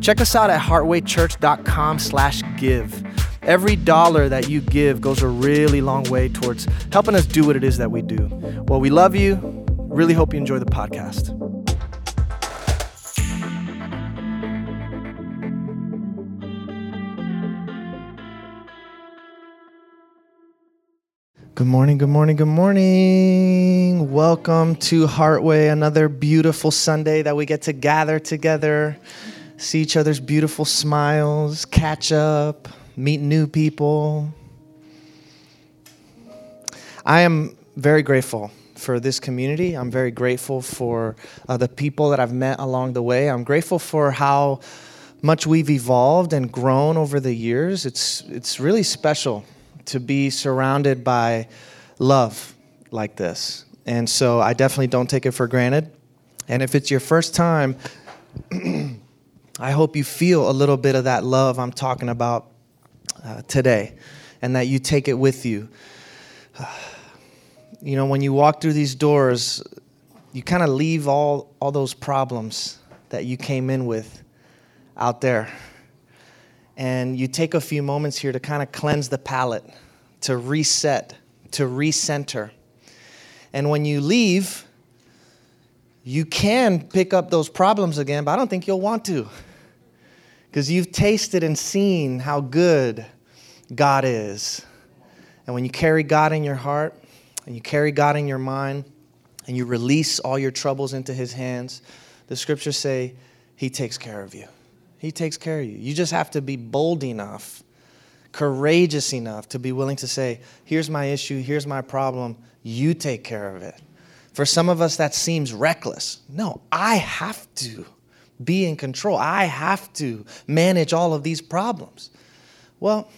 check us out at heartwaychurch.com slash give. Every dollar that you give goes a really long way towards helping us do what it is that we do. Well, we love you. Really hope you enjoy the podcast. Good morning, good morning, good morning. Welcome to Heartway, another beautiful Sunday that we get to gather together, see each other's beautiful smiles, catch up, meet new people. I am very grateful for this community. I'm very grateful for uh, the people that I've met along the way. I'm grateful for how much we've evolved and grown over the years. It's, it's really special to be surrounded by love like this. And so I definitely don't take it for granted. And if it's your first time, I hope you feel a little bit of that love I'm talking about uh, today and that you take it with you. you know, when you walk through these doors, you kind of leave all, all those problems that you came in with out there. And you take a few moments here to kind of cleanse the palate, to reset, to recenter. And when you leave, you can pick up those problems again, but I don't think you'll want to. Because you've tasted and seen how good God is. And when you carry God in your heart, and you carry God in your mind, and you release all your troubles into His hands, the scriptures say He takes care of you. He takes care of you. You just have to be bold enough, courageous enough to be willing to say, Here's my issue, here's my problem, you take care of it. For some of us, that seems reckless. No, I have to be in control. I have to manage all of these problems. Well,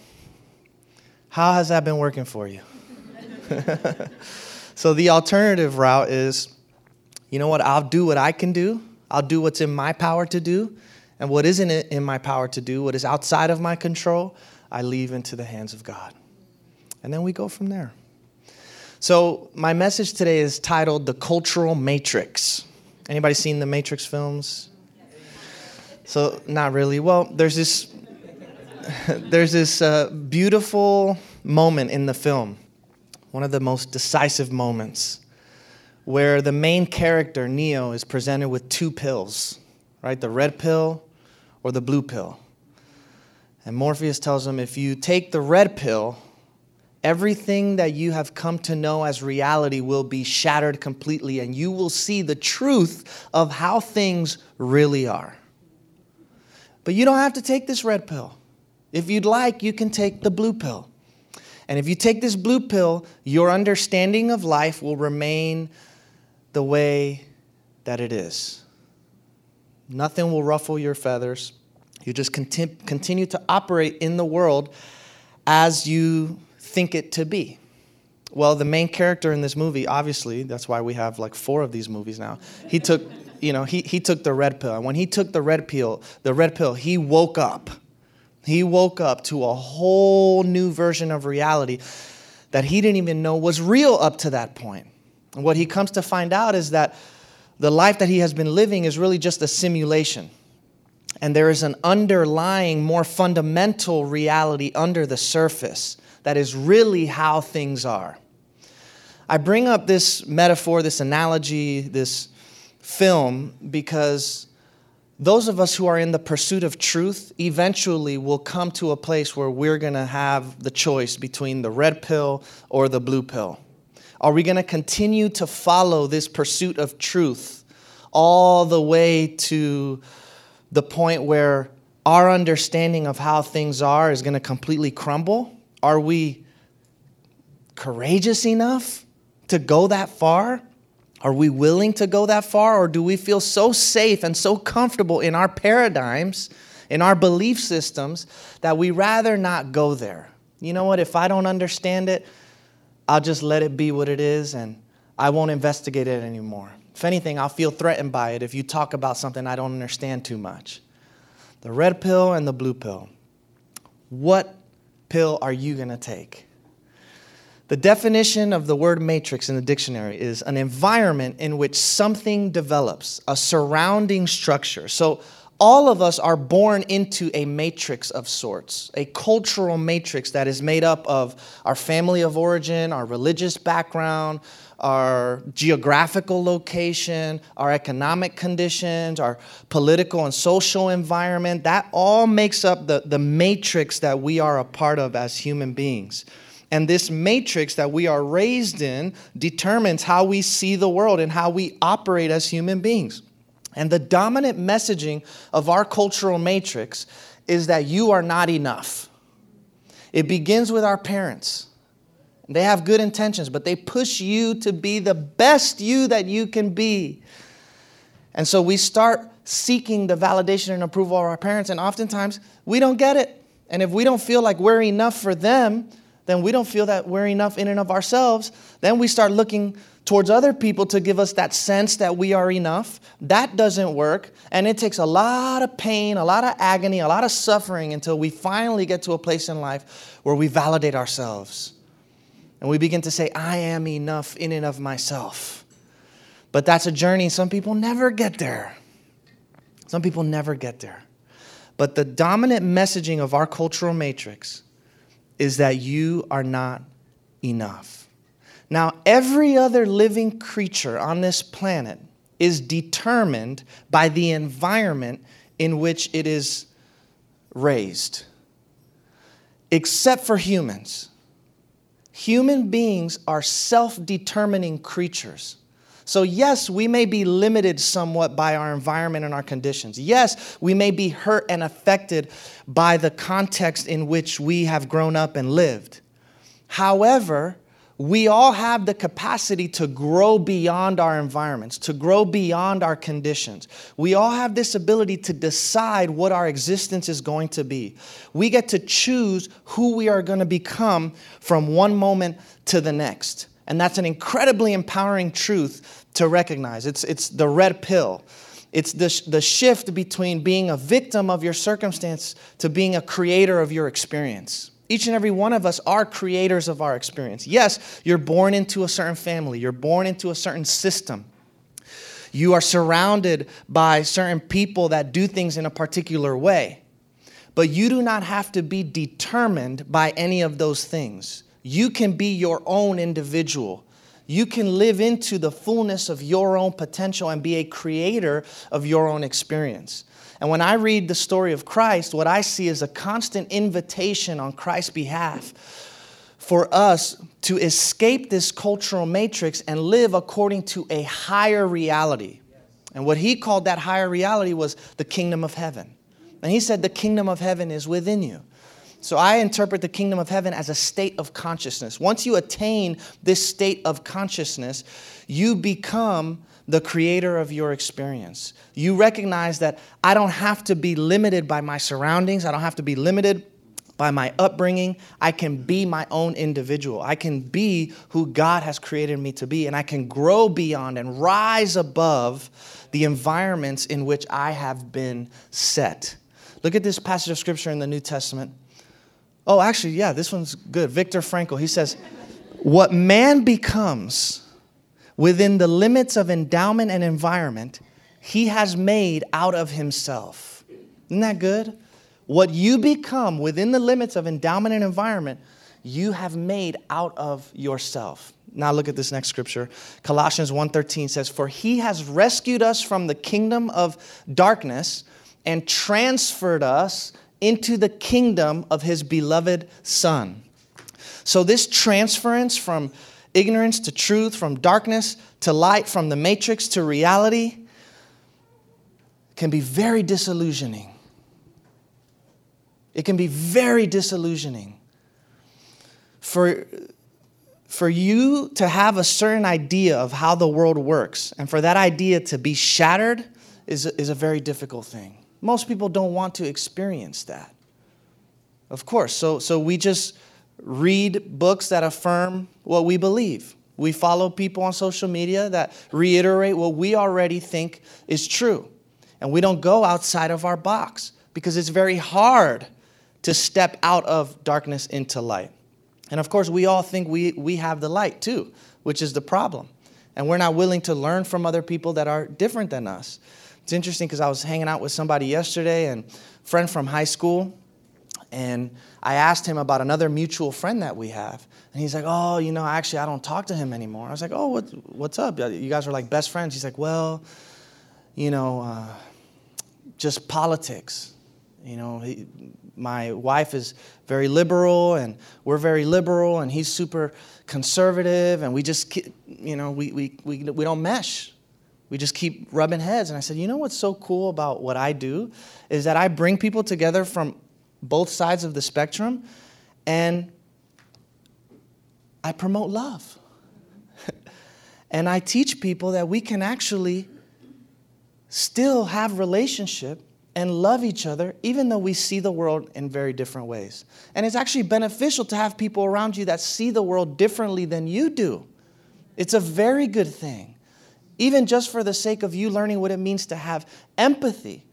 how has that been working for you? so, the alternative route is you know what? I'll do what I can do, I'll do what's in my power to do, and what isn't in my power to do, what is outside of my control, I leave into the hands of God. And then we go from there. So, my message today is titled The Cultural Matrix. Anybody seen the Matrix films? So, not really. Well, there's this there's this uh, beautiful moment in the film, one of the most decisive moments, where the main character, Neo, is presented with two pills, right? The red pill or the blue pill. And Morpheus tells him if you take the red pill, everything that you have come to know as reality will be shattered completely, and you will see the truth of how things really are. But you don't have to take this red pill. If you'd like, you can take the blue pill. And if you take this blue pill, your understanding of life will remain the way that it is. Nothing will ruffle your feathers. You just continue to operate in the world as you think it to be. Well, the main character in this movie, obviously, that's why we have like four of these movies now. He took, you know, he, he took the red pill. And when he took the red pill, the red pill, he woke up he woke up to a whole new version of reality that he didn't even know was real up to that point. And what he comes to find out is that the life that he has been living is really just a simulation. And there is an underlying, more fundamental reality under the surface that is really how things are. I bring up this metaphor, this analogy, this film, because those of us who are in the pursuit of truth eventually will come to a place where we're going to have the choice between the red pill or the blue pill. Are we going to continue to follow this pursuit of truth all the way to the point where our understanding of how things are is going to completely crumble? Are we courageous enough to go that far? Are we willing to go that far, or do we feel so safe and so comfortable in our paradigms, in our belief systems that we rather not go there. You know what? If I don't understand it, I'll just let it be what it is and I won't investigate it anymore. If anything, I'll feel threatened by it if you talk about something I don't understand too much. The red pill and the blue pill. What pill are you going to take? The definition of the word matrix in the dictionary is an environment in which something develops, a surrounding structure. So, all of us are born into a matrix of sorts, a cultural matrix that is made up of our family of origin, our religious background, our geographical location, our economic conditions, our political and social environment. That all makes up the, the matrix that we are a part of as human beings. And this matrix that we are raised in determines how we see the world and how we operate as human beings. And the dominant messaging of our cultural matrix is that you are not enough. It begins with our parents. They have good intentions, but they push you to be the best you that you can be. And so we start seeking the validation and approval of our parents, and oftentimes we don't get it. And if we don't feel like we're enough for them, then we don't feel that we're enough in and of ourselves. Then we start looking towards other people to give us that sense that we are enough. That doesn't work. And it takes a lot of pain, a lot of agony, a lot of suffering until we finally get to a place in life where we validate ourselves. And we begin to say, I am enough in and of myself. But that's a journey. Some people never get there. Some people never get there. But the dominant messaging of our cultural matrix is that you are not enough. Now, every other living creature on this planet is determined by the environment in which it is raised, except for humans. Human beings are self determining creatures. So, yes, we may be limited somewhat by our environment and our conditions. Yes, we may be hurt and affected by the context in which we have grown up and lived. However, we all have the capacity to grow beyond our environments, to grow beyond our conditions. We all have this ability to decide what our existence is going to be. We get to choose who we are going to become from one moment to the next. And that's an incredibly empowering truth to recognize. It's, it's the red pill. It's the, the shift between being a victim of your circumstance to being a creator of your experience. Each and every one of us are creators of our experience. Yes, you're born into a certain family, you're born into a certain system. You are surrounded by certain people that do things in a particular way. But you do not have to be determined by any of those things. You can be your own individual. You can live into the fullness of your own potential and be a creator of your own experience. And when I read the story of Christ, what I see is a constant invitation on Christ's behalf for us to escape this cultural matrix and live according to a higher reality. And what he called that higher reality was the kingdom of heaven. And he said, The kingdom of heaven is within you. So I interpret the kingdom of heaven as a state of consciousness. Once you attain this state of consciousness, you become the creator of your experience. You recognize that I don't have to be limited by my surroundings, I don't have to be limited by my upbringing. I can be my own individual. I can be who God has created me to be, and I can grow beyond and rise above the environments in which I have been set. Look at this passage of scripture in the New Testament. Oh, actually, yeah, this one's good. Viktor Frankl, he says, What man becomes within the limits of endowment and environment, he has made out of himself. Isn't that good? What you become within the limits of endowment and environment, you have made out of yourself. Now look at this next scripture. Colossians 1:13 says, "For he has rescued us from the kingdom of darkness and transferred us into the kingdom of his beloved son." So this transference from ignorance to truth, from darkness to light, from the matrix to reality, can be very disillusioning. It can be very disillusioning. For, for you to have a certain idea of how the world works and for that idea to be shattered is, is a very difficult thing. Most people don't want to experience that. Of course. So, so we just read books that affirm what we believe. We follow people on social media that reiterate what we already think is true. And we don't go outside of our box because it's very hard to step out of darkness into light. And of course, we all think we, we have the light too, which is the problem. And we're not willing to learn from other people that are different than us. It's interesting because I was hanging out with somebody yesterday and friend from high school, and I asked him about another mutual friend that we have. And he's like, Oh, you know, actually, I don't talk to him anymore. I was like, Oh, what, what's up? You guys are like best friends. He's like, Well, you know, uh, just politics. You know, he, my wife is very liberal and we're very liberal and he's super conservative and we just, you know, we, we, we, we don't mesh. We just keep rubbing heads. And I said, you know what's so cool about what I do is that I bring people together from both sides of the spectrum and I promote love. and I teach people that we can actually still have relationship and love each other, even though we see the world in very different ways. And it's actually beneficial to have people around you that see the world differently than you do. It's a very good thing, even just for the sake of you learning what it means to have empathy.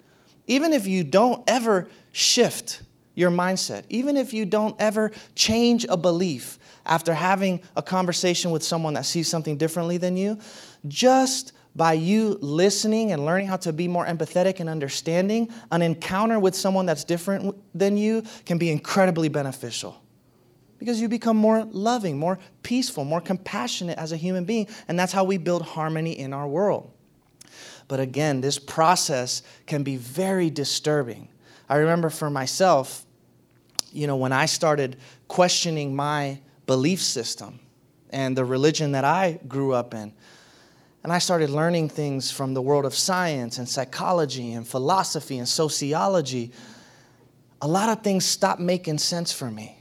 Even if you don't ever shift your mindset, even if you don't ever change a belief after having a conversation with someone that sees something differently than you, just by you listening and learning how to be more empathetic and understanding, an encounter with someone that's different than you can be incredibly beneficial. Because you become more loving, more peaceful, more compassionate as a human being. And that's how we build harmony in our world. But again, this process can be very disturbing. I remember for myself, you know, when I started questioning my belief system and the religion that I grew up in, and I started learning things from the world of science and psychology and philosophy and sociology. A lot of things stopped making sense for me.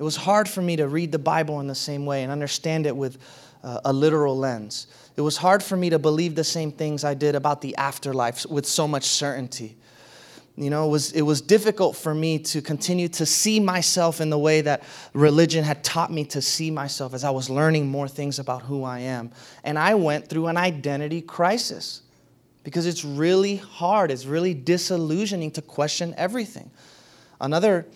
It was hard for me to read the Bible in the same way and understand it with uh, a literal lens. It was hard for me to believe the same things I did about the afterlife with so much certainty. You know, it was, it was difficult for me to continue to see myself in the way that religion had taught me to see myself as I was learning more things about who I am. And I went through an identity crisis because it's really hard, it's really disillusioning to question everything. Another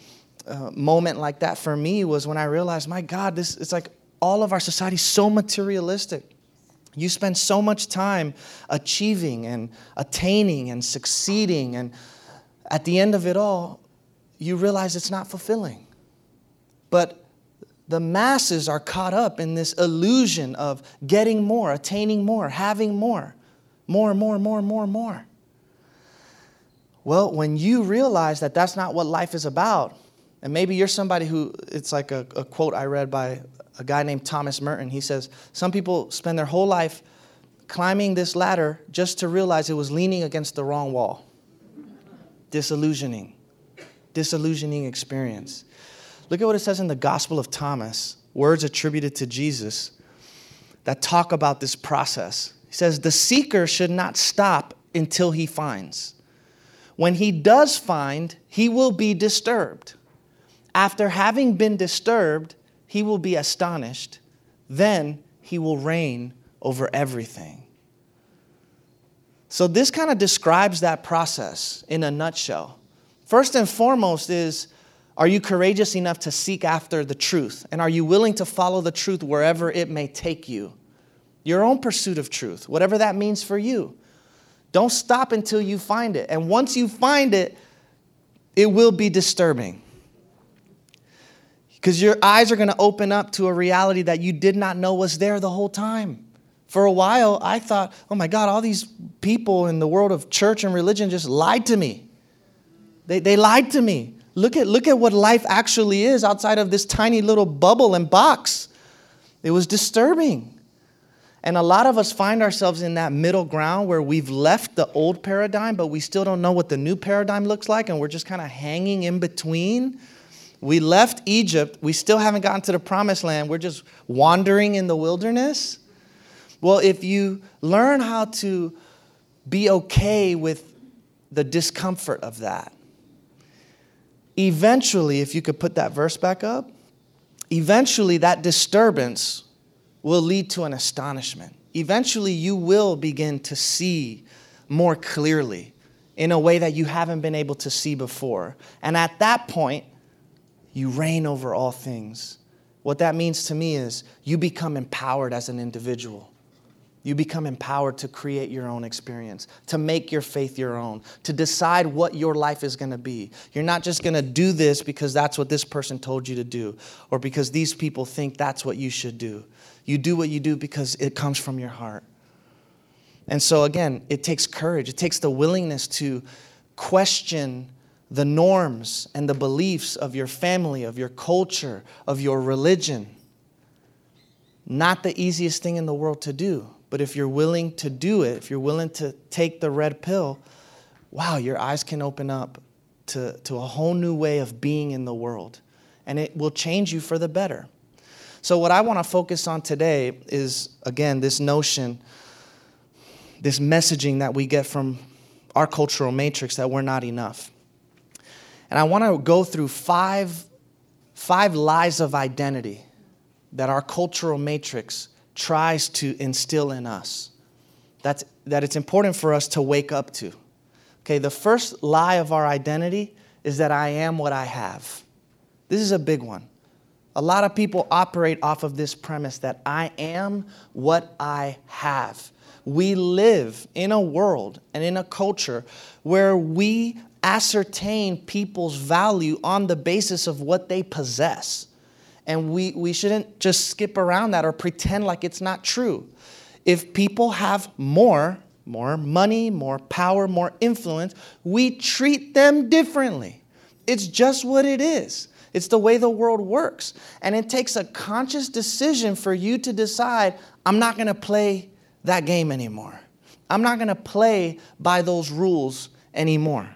uh, moment like that for me was when I realized, my God, this it's like all of our society is so materialistic. You spend so much time achieving and attaining and succeeding and at the end of it all, you realize it's not fulfilling. But the masses are caught up in this illusion of getting more, attaining more, having more, more, more, more, more, more. Well, when you realize that that's not what life is about, and maybe you're somebody who, it's like a, a quote I read by a guy named Thomas Merton. He says, Some people spend their whole life climbing this ladder just to realize it was leaning against the wrong wall disillusioning, disillusioning experience. Look at what it says in the Gospel of Thomas, words attributed to Jesus that talk about this process. He says, The seeker should not stop until he finds. When he does find, he will be disturbed. After having been disturbed, he will be astonished. Then he will reign over everything. So, this kind of describes that process in a nutshell. First and foremost, is are you courageous enough to seek after the truth? And are you willing to follow the truth wherever it may take you? Your own pursuit of truth, whatever that means for you. Don't stop until you find it. And once you find it, it will be disturbing. Because your eyes are going to open up to a reality that you did not know was there the whole time. For a while, I thought, oh my God, all these people in the world of church and religion just lied to me. They, they lied to me. Look at, look at what life actually is outside of this tiny little bubble and box. It was disturbing. And a lot of us find ourselves in that middle ground where we've left the old paradigm, but we still don't know what the new paradigm looks like, and we're just kind of hanging in between. We left Egypt, we still haven't gotten to the promised land, we're just wandering in the wilderness. Well, if you learn how to be okay with the discomfort of that. Eventually, if you could put that verse back up, eventually that disturbance will lead to an astonishment. Eventually, you will begin to see more clearly in a way that you haven't been able to see before. And at that point, you reign over all things. What that means to me is you become empowered as an individual. You become empowered to create your own experience, to make your faith your own, to decide what your life is going to be. You're not just going to do this because that's what this person told you to do or because these people think that's what you should do. You do what you do because it comes from your heart. And so, again, it takes courage, it takes the willingness to question the norms and the beliefs of your family, of your culture, of your religion. Not the easiest thing in the world to do, but if you're willing to do it, if you're willing to take the red pill, wow, your eyes can open up to, to a whole new way of being in the world. And it will change you for the better. So, what I want to focus on today is, again, this notion this messaging that we get from our cultural matrix that we're not enough. And I want to go through five, five lies of identity that our cultural matrix tries to instill in us. That's, that it's important for us to wake up to. Okay, the first lie of our identity is that I am what I have. This is a big one. A lot of people operate off of this premise that I am what I have we live in a world and in a culture where we ascertain people's value on the basis of what they possess. And we, we shouldn't just skip around that or pretend like it's not true. If people have more, more money, more power, more influence, we treat them differently. It's just what it is. It's the way the world works. And it takes a conscious decision for you to decide I'm not going to play that game anymore. I'm not going to play by those rules anymore.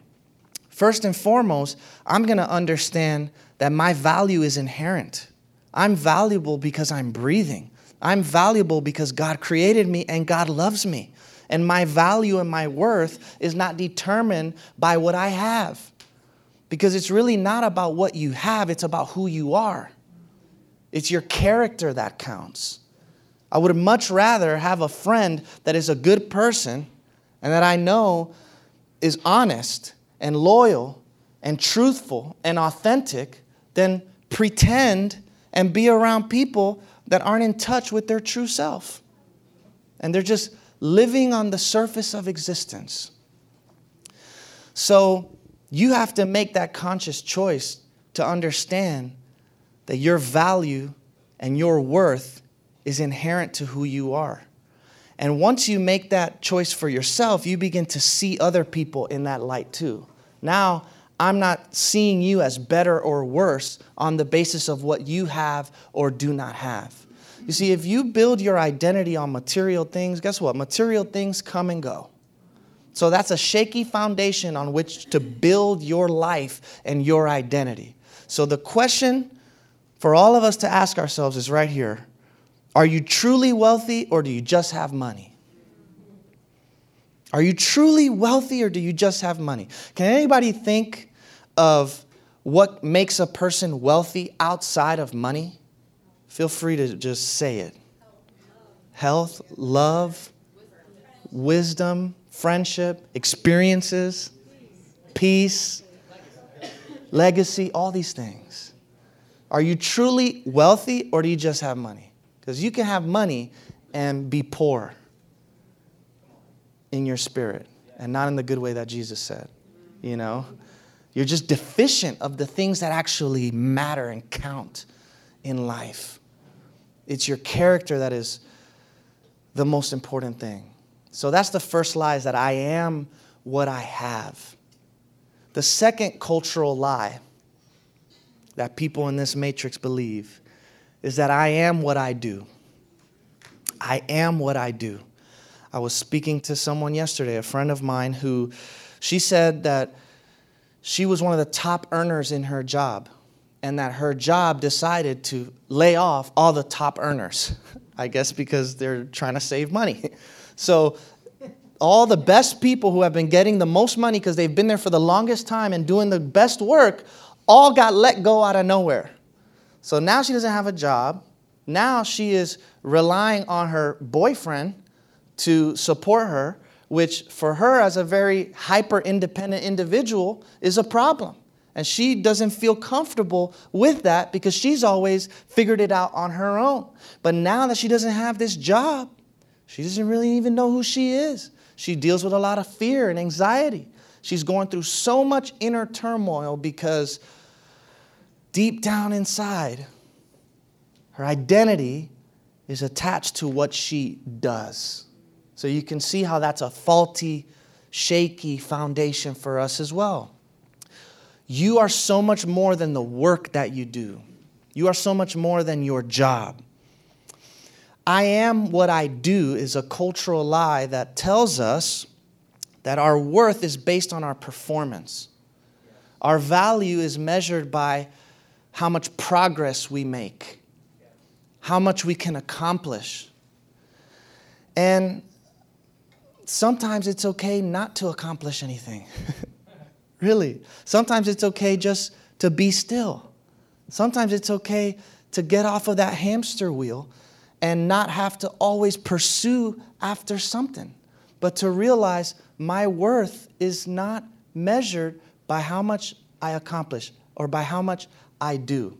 First and foremost, I'm going to understand that my value is inherent. I'm valuable because I'm breathing. I'm valuable because God created me and God loves me. And my value and my worth is not determined by what I have. Because it's really not about what you have, it's about who you are. It's your character that counts. I would much rather have a friend that is a good person and that I know is honest and loyal and truthful and authentic than pretend and be around people that aren't in touch with their true self. And they're just living on the surface of existence. So you have to make that conscious choice to understand that your value and your worth is inherent to who you are. And once you make that choice for yourself, you begin to see other people in that light too. Now, I'm not seeing you as better or worse on the basis of what you have or do not have. You see, if you build your identity on material things, guess what? Material things come and go. So that's a shaky foundation on which to build your life and your identity. So the question for all of us to ask ourselves is right here are you truly wealthy or do you just have money? Are you truly wealthy or do you just have money? Can anybody think of what makes a person wealthy outside of money? Feel free to just say it. Health, love, wisdom, friendship, experiences, peace, legacy, all these things. Are you truly wealthy or do you just have money? Because you can have money and be poor in your spirit and not in the good way that Jesus said. You know? You're just deficient of the things that actually matter and count in life. It's your character that is the most important thing. So that's the first lie is that I am what I have. The second cultural lie that people in this matrix believe is that I am what I do. I am what I do. I was speaking to someone yesterday, a friend of mine, who she said that she was one of the top earners in her job and that her job decided to lay off all the top earners. I guess because they're trying to save money. So all the best people who have been getting the most money because they've been there for the longest time and doing the best work all got let go out of nowhere. So now she doesn't have a job. Now she is relying on her boyfriend to support her, which for her, as a very hyper independent individual, is a problem. And she doesn't feel comfortable with that because she's always figured it out on her own. But now that she doesn't have this job, she doesn't really even know who she is. She deals with a lot of fear and anxiety. She's going through so much inner turmoil because deep down inside, her identity is attached to what she does. So you can see how that's a faulty, shaky foundation for us as well. You are so much more than the work that you do. You are so much more than your job. I am what I do is a cultural lie that tells us that our worth is based on our performance. Our value is measured by how much progress we make, how much we can accomplish. And sometimes it's okay not to accomplish anything. Really. Sometimes it's okay just to be still. Sometimes it's okay to get off of that hamster wheel and not have to always pursue after something, but to realize my worth is not measured by how much I accomplish or by how much I do.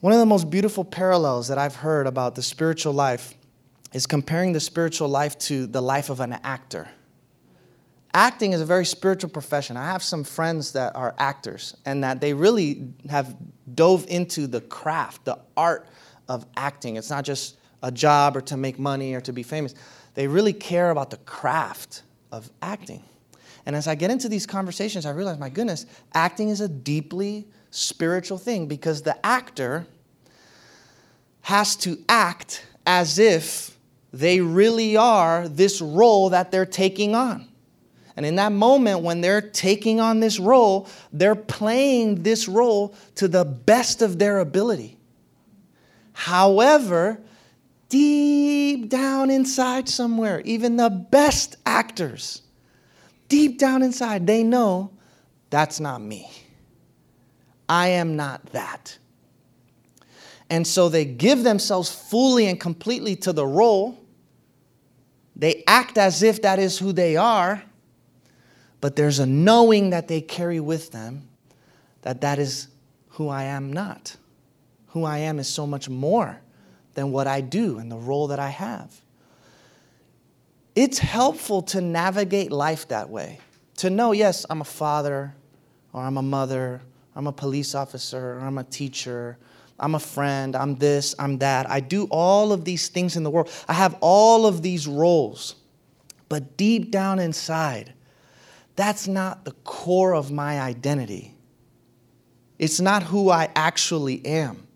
One of the most beautiful parallels that I've heard about the spiritual life is comparing the spiritual life to the life of an actor acting is a very spiritual profession. I have some friends that are actors and that they really have dove into the craft, the art of acting. It's not just a job or to make money or to be famous. They really care about the craft of acting. And as I get into these conversations, I realize, my goodness, acting is a deeply spiritual thing because the actor has to act as if they really are this role that they're taking on. And in that moment, when they're taking on this role, they're playing this role to the best of their ability. However, deep down inside somewhere, even the best actors, deep down inside, they know that's not me. I am not that. And so they give themselves fully and completely to the role. They act as if that is who they are but there's a knowing that they carry with them that that is who I am not. Who I am is so much more than what I do and the role that I have. It's helpful to navigate life that way. To know, yes, I'm a father, or I'm a mother, I'm a police officer, or I'm a teacher, I'm a friend, I'm this, I'm that. I do all of these things in the world. I have all of these roles. But deep down inside, that's not the core of my identity. It's not who I actually am.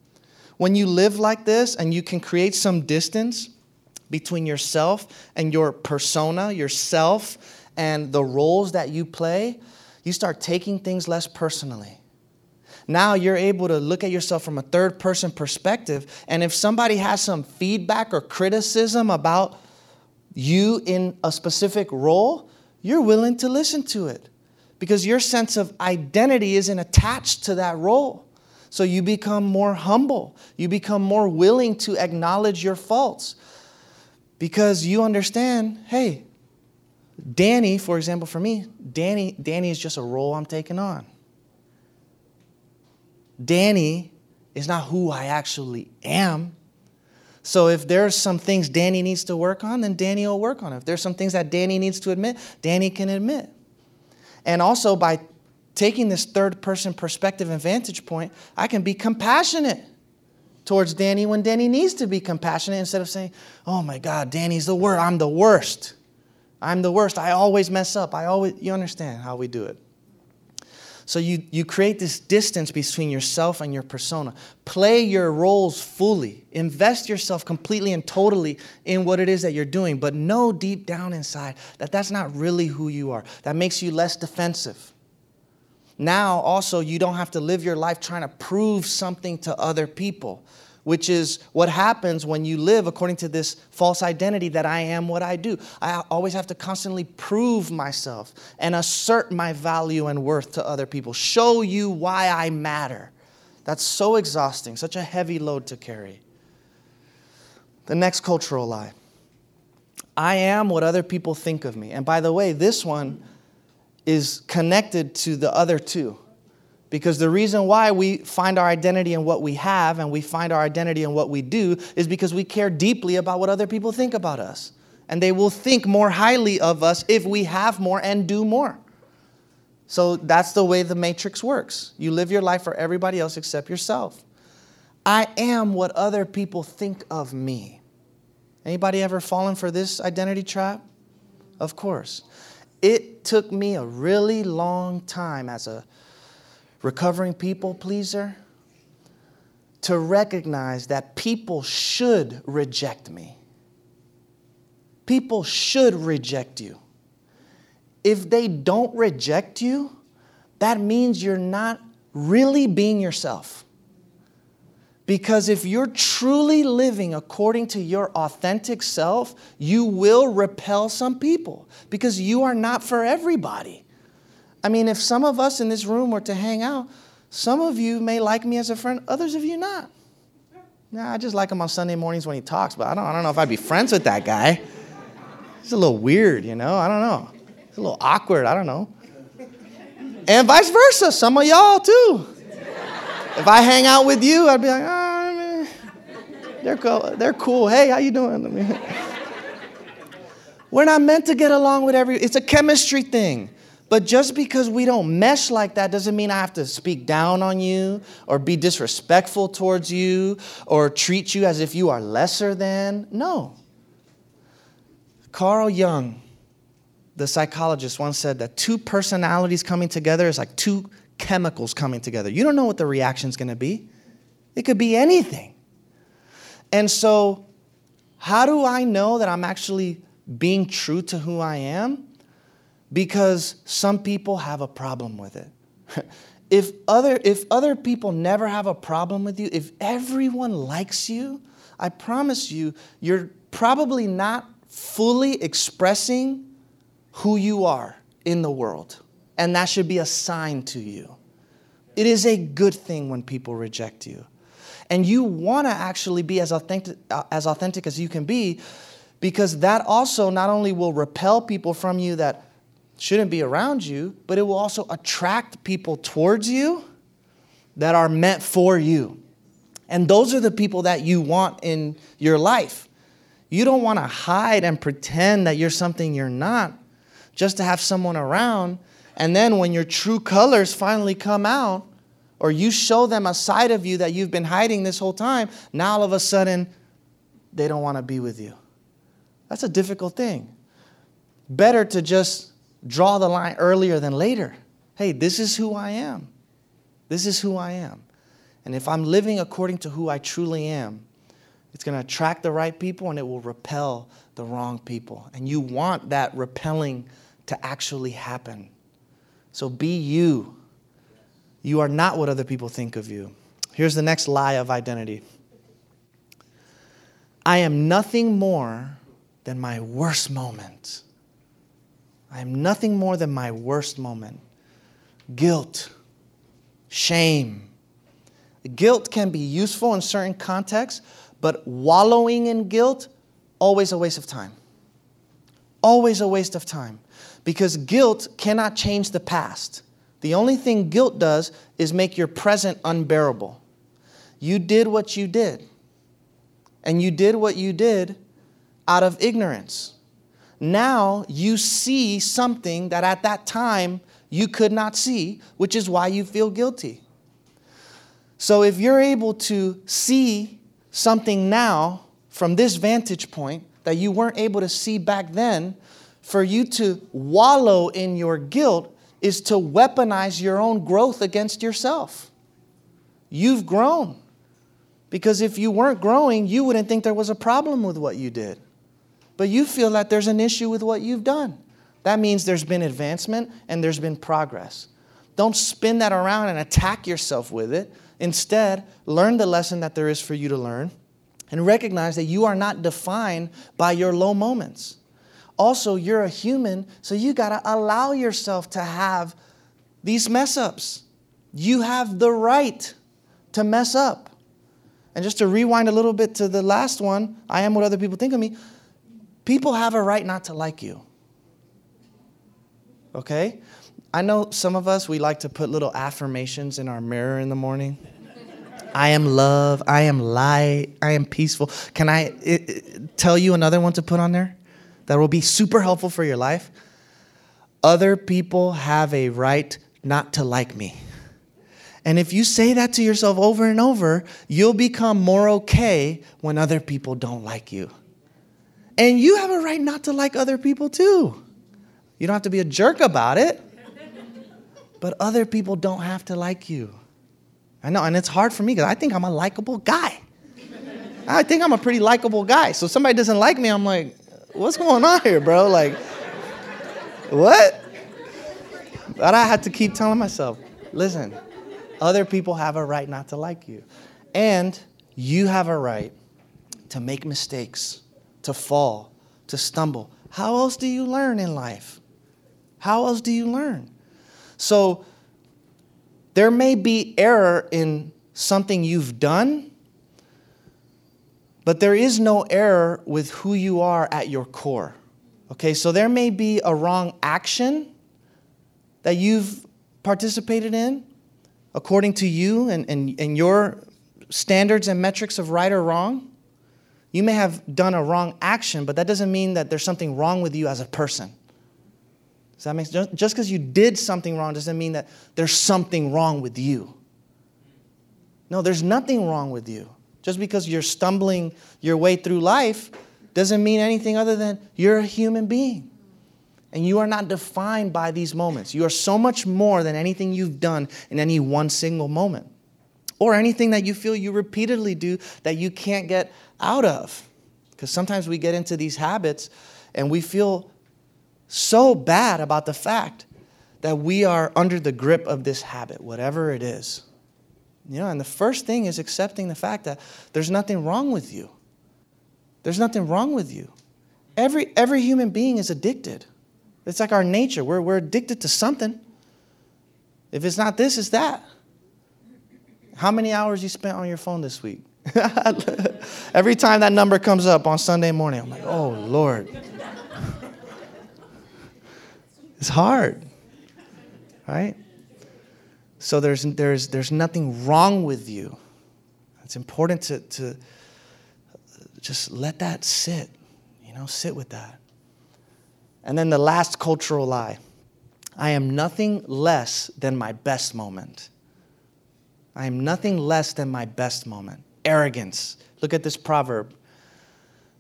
When you live like this and you can create some distance between yourself and your persona, yourself, and the roles that you play, you start taking things less personally. Now you're able to look at yourself from a third person perspective. And if somebody has some feedback or criticism about you in a specific role, you're willing to listen to it because your sense of identity isn't attached to that role. So you become more humble. You become more willing to acknowledge your faults because you understand hey, Danny, for example, for me, Danny, Danny is just a role I'm taking on. Danny is not who I actually am. So if there's some things Danny needs to work on, then Danny will work on it. If there's some things that Danny needs to admit, Danny can admit. And also by taking this third person perspective and vantage point, I can be compassionate towards Danny when Danny needs to be compassionate instead of saying, "Oh my God, Danny's the worst. I'm the worst. I'm the worst. I always mess up. I always." You understand how we do it. So you, you create this distance between yourself and your persona. Play your roles fully. Invest yourself completely and totally in what it is that you're doing, but know deep down inside that that's not really who you are. That makes you less defensive. Now, also, you don't have to live your life trying to prove something to other people. which is what happens when you live according to this false identity that I am what I do. I always have to constantly prove myself and assert my value and worth to other people, show you why I matter. That's so exhausting, such a heavy load to carry. The next cultural lie I am what other people think of me. And by the way, this one is connected to the other two. Because the reason why we find our identity in what we have and we find our identity in what we do is because we care deeply about what other people think about us. And they will think more highly of us if we have more and do more. So that's the way the matrix works. You live your life for everybody else except yourself. I am what other people think of me. Anybody ever fallen for this identity trap? Of course. It took me a really long time as a recovering people pleaser to recognize that people should reject me. People should reject you. If they don't reject you, that means you're not really being yourself. Because if you're truly living according to your authentic self, you will repel some people because you are not for everybody. I mean, if some of us in this room were to hang out, some of you may like me as a friend, others of you not. Nah, I just like him on Sunday mornings when he talks, but I don't, I don't know if I'd be friends with that guy. He's a little weird, you know? I don't know. It's a little awkward, I don't know. And vice versa, some of y'all too. If I hang out with you, I'd be like, oh, man, they're cool. They're cool. Hey, how you doing? We're not meant to get along with every. It's a chemistry thing. But just because we don't mesh like that doesn't mean I have to speak down on you or be disrespectful towards you or treat you as if you are lesser than. No. Carl Jung, the psychologist, once said that two personalities coming together is like two chemicals coming together. You don't know what the reaction is going to be, it could be anything. And so, how do I know that I'm actually being true to who I am? because some people have a problem with it. if other if other people never have a problem with you, if everyone likes you, I promise you you're probably not fully expressing who you are in the world. And that should be a sign to you. It is a good thing when people reject you. And you want to actually be as authentic, uh, as authentic as you can be because that also not only will repel people from you that shouldn't be around you, but it will also attract people towards you that are meant for you. And those are the people that you want in your life. You don't want to hide and pretend that you're something you're not just to have someone around. And then when your true colors finally come out, or you show them a side of you that you've been hiding this whole time, now all of a sudden they don't want to be with you. That's a difficult thing. Better to just draw the line earlier than later. Hey, this is who I am. This is who I am. And if I'm living according to who I truly am, it's going to attract the right people and it will repel the wrong people. And you want that repelling to actually happen. So be you. You are not what other people think of you. Here's the next lie of identity I am nothing more than my worst moment. I am nothing more than my worst moment. Guilt, shame. Guilt can be useful in certain contexts, but wallowing in guilt, always a waste of time. Always a waste of time. Because guilt cannot change the past. The only thing guilt does is make your present unbearable. You did what you did. And you did what you did out of ignorance. Now you see something that at that time you could not see, which is why you feel guilty. So if you're able to see something now from this vantage point that you weren't able to see back then, for you to wallow in your guilt is to weaponize your own growth against yourself. You've grown. Because if you weren't growing, you wouldn't think there was a problem with what you did but you feel that there's an issue with what you've done. That means there's been advancement and there's been progress. don't spin that around and attack yourself with it. Instead, learn the lesson that there is for you to learn and recognize that you are not defined by your low moments. Also, you're a human, so you got to allow yourself to have these mess ups. You have the right to mess up. And just to rewind a little bit to the last one, I am what other people think of me. People have a right not to like you. Okay? I know some of us, we like to put little affirmations in our mirror in the morning. I am love. I am light. I am peaceful. Can I it, it, tell you another one to put on there that will be super helpful for your life? Other people have a right not to like me. And if you say that to yourself over and over, you'll become more okay when other people don't like you. And you have a right not to like other people too. You don't have to be a jerk about it, but other people don't have to like you. I know, and it's hard for me because I think I'm a likable guy. I think I'm a pretty likable guy. So somebody doesn't like me, I'm like, what's going on here, bro? Like, what? But I had to keep telling myself, listen, other people have a right not to like you. And you have a right to make mistakes, to fall, to stumble. How else do you learn in life? How else do you learn? So there may be error in something you've done, but there is no error with who you are at your core. Okay, so there may be a wrong action that you've participated in, according to you and, and, and your standards and metrics of right or wrong. You may have done a wrong action, but that doesn't mean that there's something wrong with you as a person. Does that make sense? Just because you did something wrong doesn't mean that there's something wrong with you. No, there's nothing wrong with you. Just because you're stumbling your way through life doesn't mean anything other than you're a human being. And you are not defined by these moments. You are so much more than anything you've done in any one single moment or anything that you feel you repeatedly do that you can't get out of. Because sometimes we get into these habits and we feel so bad about the fact that we are under the grip of this habit, whatever it is. You know, and the first thing is accepting the fact that there's nothing wrong with you. There's nothing wrong with you. Every, every human being is addicted. It's like our nature. We're, we're addicted to something. If it's not this, it's that. How many hours you spent on your phone this week? Every time that number comes up on Sunday morning, I'm like, oh, Lord. it's hard, right? So there's, there's, there's nothing wrong with you. It's important to, to just let that sit, you know, sit with that. And then the last cultural lie I am nothing less than my best moment. I am nothing less than my best moment. Arrogance. Look at this proverb. It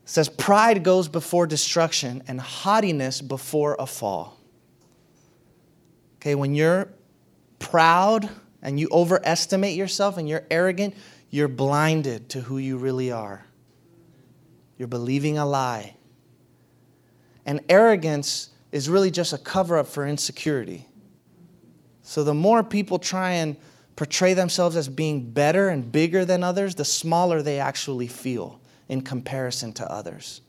says, Pride goes before destruction and haughtiness before a fall. Okay, when you're proud and you overestimate yourself and you're arrogant, you're blinded to who you really are. You're believing a lie. And arrogance is really just a cover up for insecurity. So the more people try and portray themselves as being better and bigger than others, the smaller they actually feel in comparison to others.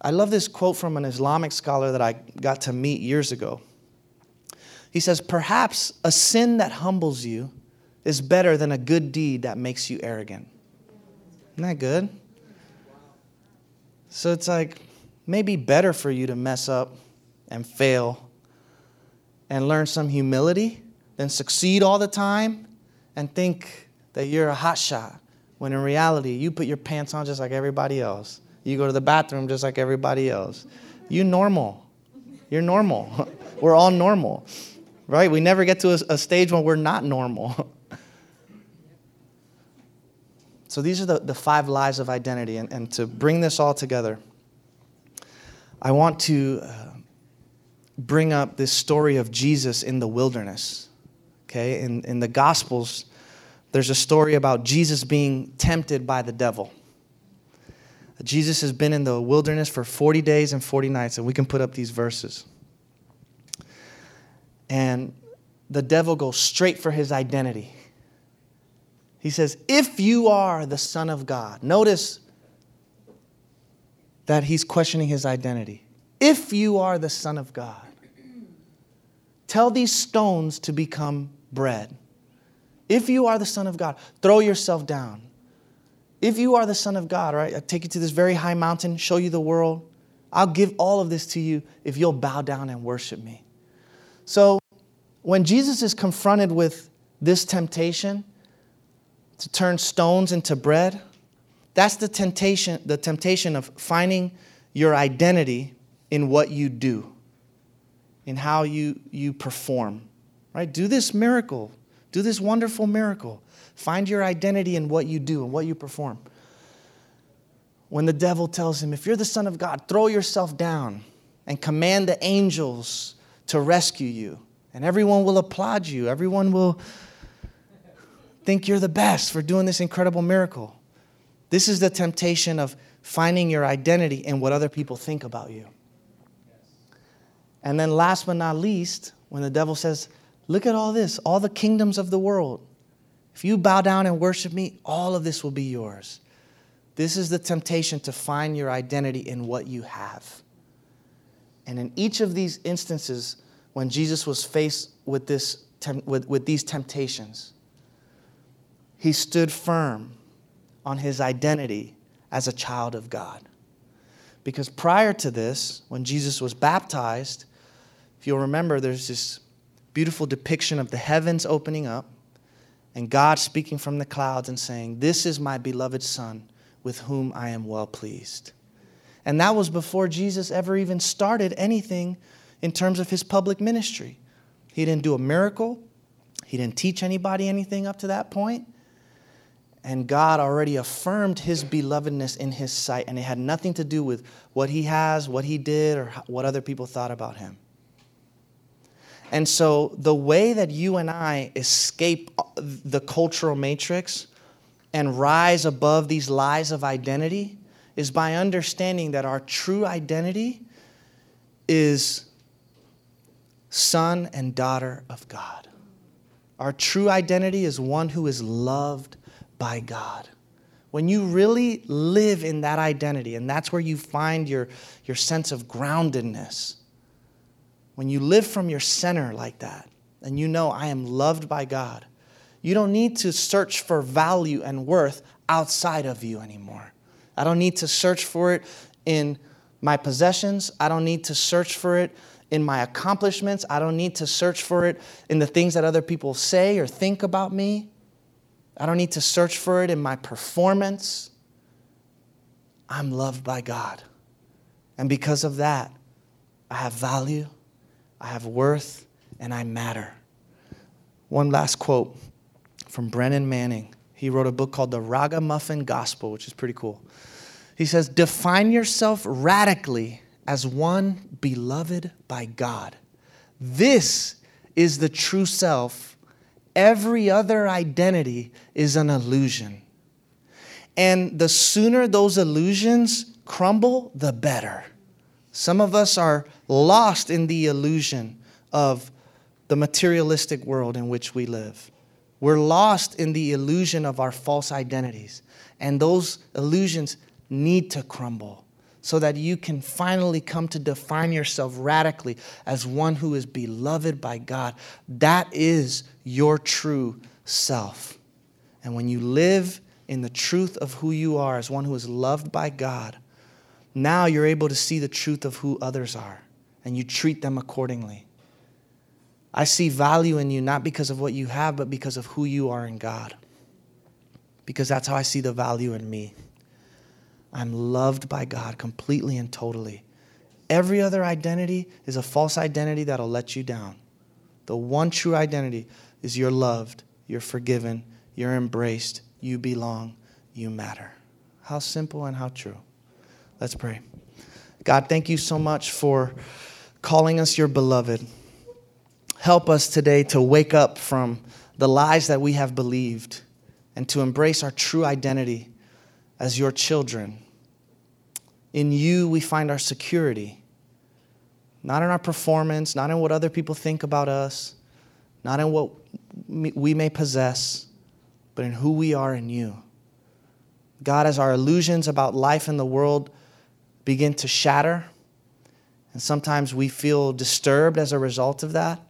I love this quote from an Islamic scholar that I got to meet years ago. He says, Perhaps a sin that humbles you is better than a good deed that makes you arrogant. Isn't that good? So it's like, maybe better for you to mess up and fail and learn some humility than succeed all the time and think that you're a hot shot when in reality you put your pants on just like everybody else. You go to the bathroom just like everybody else. You normal. You're normal. we're all normal. Right? We never get to a, a stage when we're not normal. so these are the, the five lies of identity. And, and to bring this all together, I want to uh, bring up this story of Jesus in the wilderness. Okay, in, in the Gospels, there's a story about Jesus being tempted by the devil. Jesus has been in the wilderness for 40 days and 40 nights, and we can put up these verses. And the devil goes straight for his identity. He says, If you are the Son of God, notice that he's questioning his identity. If you are the Son of God, tell these stones to become bread. If you are the Son of God, throw yourself down. If you are the Son of God, right, I take you to this very high mountain, show you the world. I'll give all of this to you if you'll bow down and worship me. So, when Jesus is confronted with this temptation to turn stones into bread, that's the temptation, the temptation of finding your identity in what you do, in how you, you perform. Right? Do this miracle. Do this wonderful miracle. Find your identity in what you do and what you perform. When the devil tells him, If you're the Son of God, throw yourself down and command the angels to rescue you, and everyone will applaud you, everyone will think you're the best for doing this incredible miracle. This is the temptation of finding your identity in what other people think about you. And then, last but not least, when the devil says, Look at all this, all the kingdoms of the world. If you bow down and worship me, all of this will be yours. This is the temptation to find your identity in what you have. And in each of these instances, when Jesus was faced with, this, with, with these temptations, he stood firm on his identity as a child of God. Because prior to this, when Jesus was baptized, if you'll remember, there's this beautiful depiction of the heavens opening up and God speaking from the clouds and saying, This is my beloved Son with whom I am well pleased. And that was before Jesus ever even started anything in terms of his public ministry. He didn't do a miracle, he didn't teach anybody anything up to that point. And God already affirmed his belovedness in his sight, and it had nothing to do with what he has, what he did, or what other people thought about him. And so, the way that you and I escape the cultural matrix and rise above these lies of identity is by understanding that our true identity is son and daughter of God. Our true identity is one who is loved by God. When you really live in that identity, and that's where you find your, your sense of groundedness when you live from your center like that, and you know I am loved by God, you don't need to search for value and worth outside of you anymore. I don't need to search for it in my possessions. I don't need to search for it in my accomplishments. I don't need to search for it in the things that other people say or think about me. I don't need to search for it in my performance. I'm loved by God. And because of that, I have value, I have worth, and I matter. One last quote from Brennan Manning. He wrote a book called The Ragamuffin Gospel, which is pretty cool. He says, Define yourself radically as one beloved by God. This is the true self. Every other identity is an illusion. And the sooner those illusions crumble, the better. Some of us are lost in the illusion of the materialistic world in which we live. We're lost in the illusion of our false identities. And those illusions need to crumble so that you can finally come to define yourself radically as one who is beloved by God. That is your true self. And when you live in the truth of who you are as one who is loved by God, now you're able to see the truth of who others are and you treat them accordingly. I see value in you not because of what you have, but because of who you are in God. Because that's how I see the value in me. I'm loved by God completely and totally. Every other identity is a false identity that'll let you down. The one true identity is you're loved, you're forgiven, you're embraced, you belong, you matter. How simple and how true. Let's pray. God, thank you so much for calling us your beloved. Help us today to wake up from the lies that we have believed and to embrace our true identity as your children. In you, we find our security, not in our performance, not in what other people think about us, not in what we may possess, but in who we are in you. God, as our illusions about life in the world begin to shatter, and sometimes we feel disturbed as a result of that,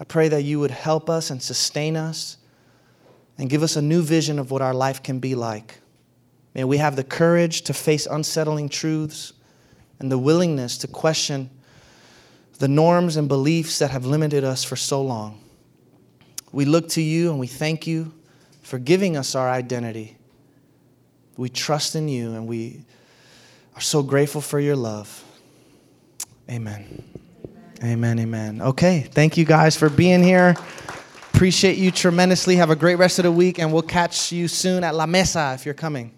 I pray that you would help us and sustain us and give us a new vision of what our life can be like. May we have the courage to face unsettling truths and the willingness to question the norms and beliefs that have limited us for so long. We look to you and we thank you for giving us our identity. We trust in you and we are so grateful for your love. Amen. Amen, amen. Okay, thank you guys for being here. Appreciate you tremendously. Have a great rest of the week, and we'll catch you soon at La Mesa if you're coming.